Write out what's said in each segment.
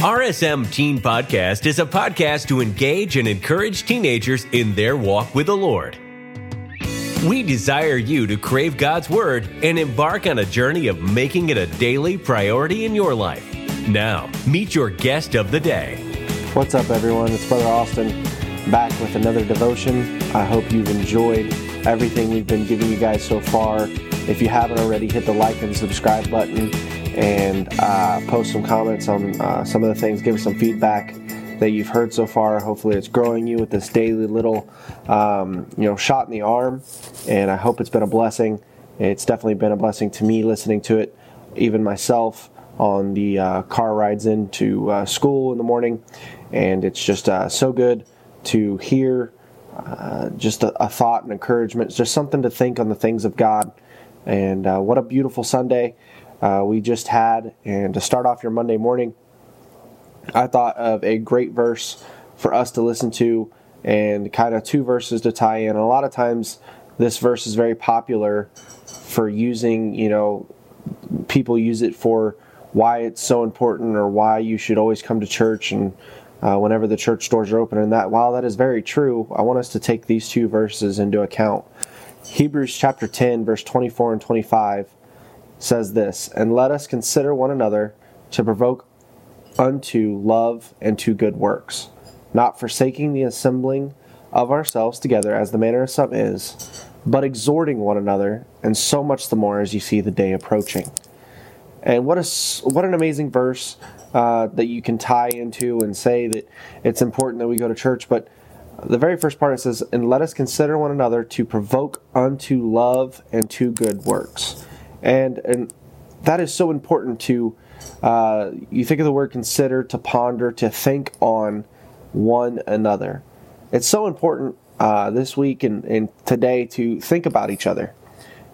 RSM Teen Podcast is a podcast to engage and encourage teenagers in their walk with the Lord. We desire you to crave God's Word and embark on a journey of making it a daily priority in your life. Now, meet your guest of the day. What's up, everyone? It's Brother Austin back with another devotion. I hope you've enjoyed everything we've been giving you guys so far. If you haven't already, hit the like and subscribe button and uh, post some comments on uh, some of the things. Give us some feedback that you've heard so far. Hopefully, it's growing you with this daily little, um, you know, shot in the arm. And I hope it's been a blessing. It's definitely been a blessing to me listening to it, even myself on the uh, car rides into uh, school in the morning. And it's just uh, so good to hear uh, just a, a, thought and encouragement. It's just something to think on the things of God. And what a beautiful Sunday uh, we just had. And to start off your Monday morning, I thought of a great verse for us to listen to and kind of two verses to tie in. A lot of times, this verse is very popular for using, you know, people use it for why it's so important or why you should always come to church and uh, whenever the church doors are open. And that, while that is very true, I want us to take these two verses into account. Hebrews chapter 10, verse 24 and 25 says this, and let us consider one another to provoke unto love and to good works, not forsaking the assembling of ourselves together as the manner of some is, but exhorting one another, and so much the more as you see the day approaching. And what a what an amazing verse uh, that you can tie into and say that it's important that we go to church. But the very first part it says, "And let us consider one another to provoke unto love and to good works." And and that is so important to uh, you think of the word consider to ponder to think on one another. It's so important uh, this week and, and today to think about each other.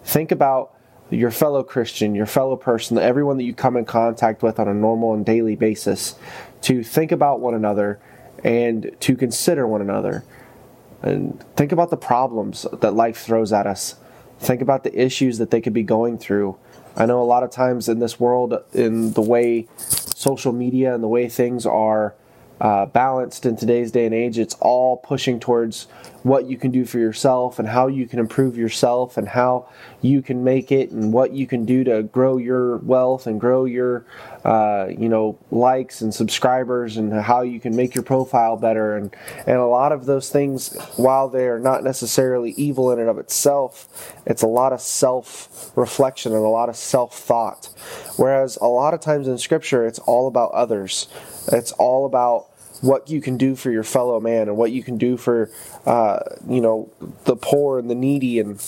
Think about your fellow christian your fellow person everyone that you come in contact with on a normal and daily basis to think about one another and to consider one another. And think about the problems that life throws at us Think about the issues that they could be going through. I know a lot of times in this world, in the way social media and the way things are uh, balanced in today's day and age. It's all pushing towards what you can do for yourself and how you can improve yourself and how you can make it and what you can do to grow your wealth and grow your, uh, you know, likes and subscribers and how you can make your profile better and and a lot of those things, while they're not necessarily evil in and of itself, it's a lot of self reflection and a lot of self thought. Whereas a lot of times in Scripture, it's all about others. It's all about what you can do for your fellow man and what you can do for uh, you know the poor and the needy and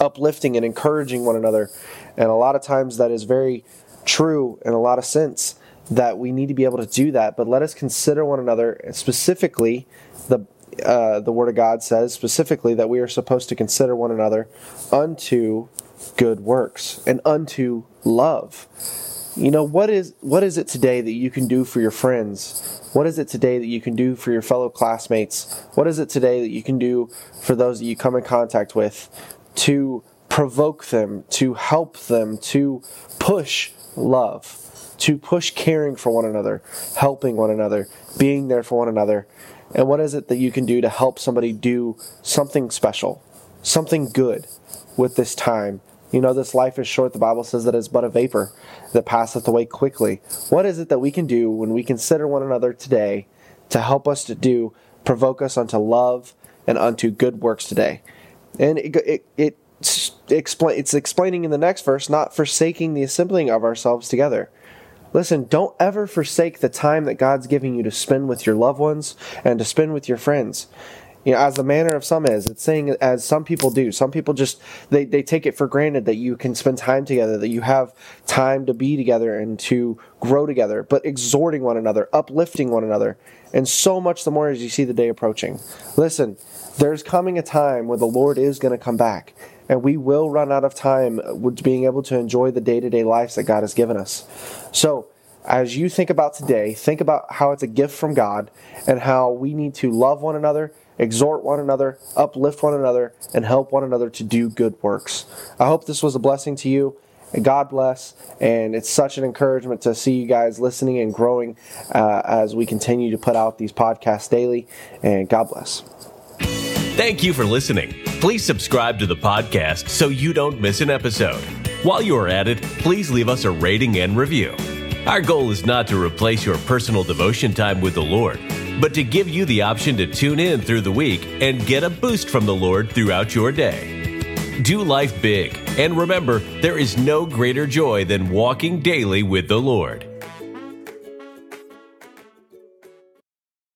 uplifting and encouraging one another. And a lot of times that is very true in a lot of sense that we need to be able to do that. But let us consider one another specifically the uh, the word of god says specifically that we are supposed to consider one another unto good works and unto love you know what is what is it today that you can do for your friends? What is it today that you can do for your fellow classmates? What is it today that you can do for those that you come in contact with to provoke them to help them to push love to push caring for one another helping one another being there for one another? And what is it that you can do to help somebody do something special something good with this time you know, this life is short. The Bible says that it's but a vapor that passeth away quickly. What is it that we can do when we consider one another today to help us to do, provoke us unto love and unto good works today? And it, it, it explain, it's explaining in the next verse, not forsaking the assembling of ourselves together. Listen, don't ever forsake the time that God's giving you to spend with your loved ones and to spend with your friends you know, as the manner of some is. It's saying as some people do. Some people just they, they take it for granted that you can spend time together, that you have time to be together and to grow together, but exhorting one another, uplifting one another, and so much the more as you see the day approaching. Listen, there's coming a time where the Lord is going to come back, and we will run out of time with being able to enjoy the day to day lives that God has given us. So, as you think about today, think about how it's a gift from God and how we need to love one another exhort one another, uplift one another, and help one another to do good works. I hope this was a blessing to you, God bless. And it's such an encouragement to see you guys listening and growing uh, as we continue to put out these podcasts daily. And God bless. Thank you for listening. Please subscribe to the podcast so you don't miss an episode. While you are at it, please leave us a rating and review. Our goal is not to replace your personal devotion time with the Lord, but to give you the option to tune in through the week and get a boost from the Lord throughout your day. Do life big, and remember, there is no greater joy than walking daily with the Lord.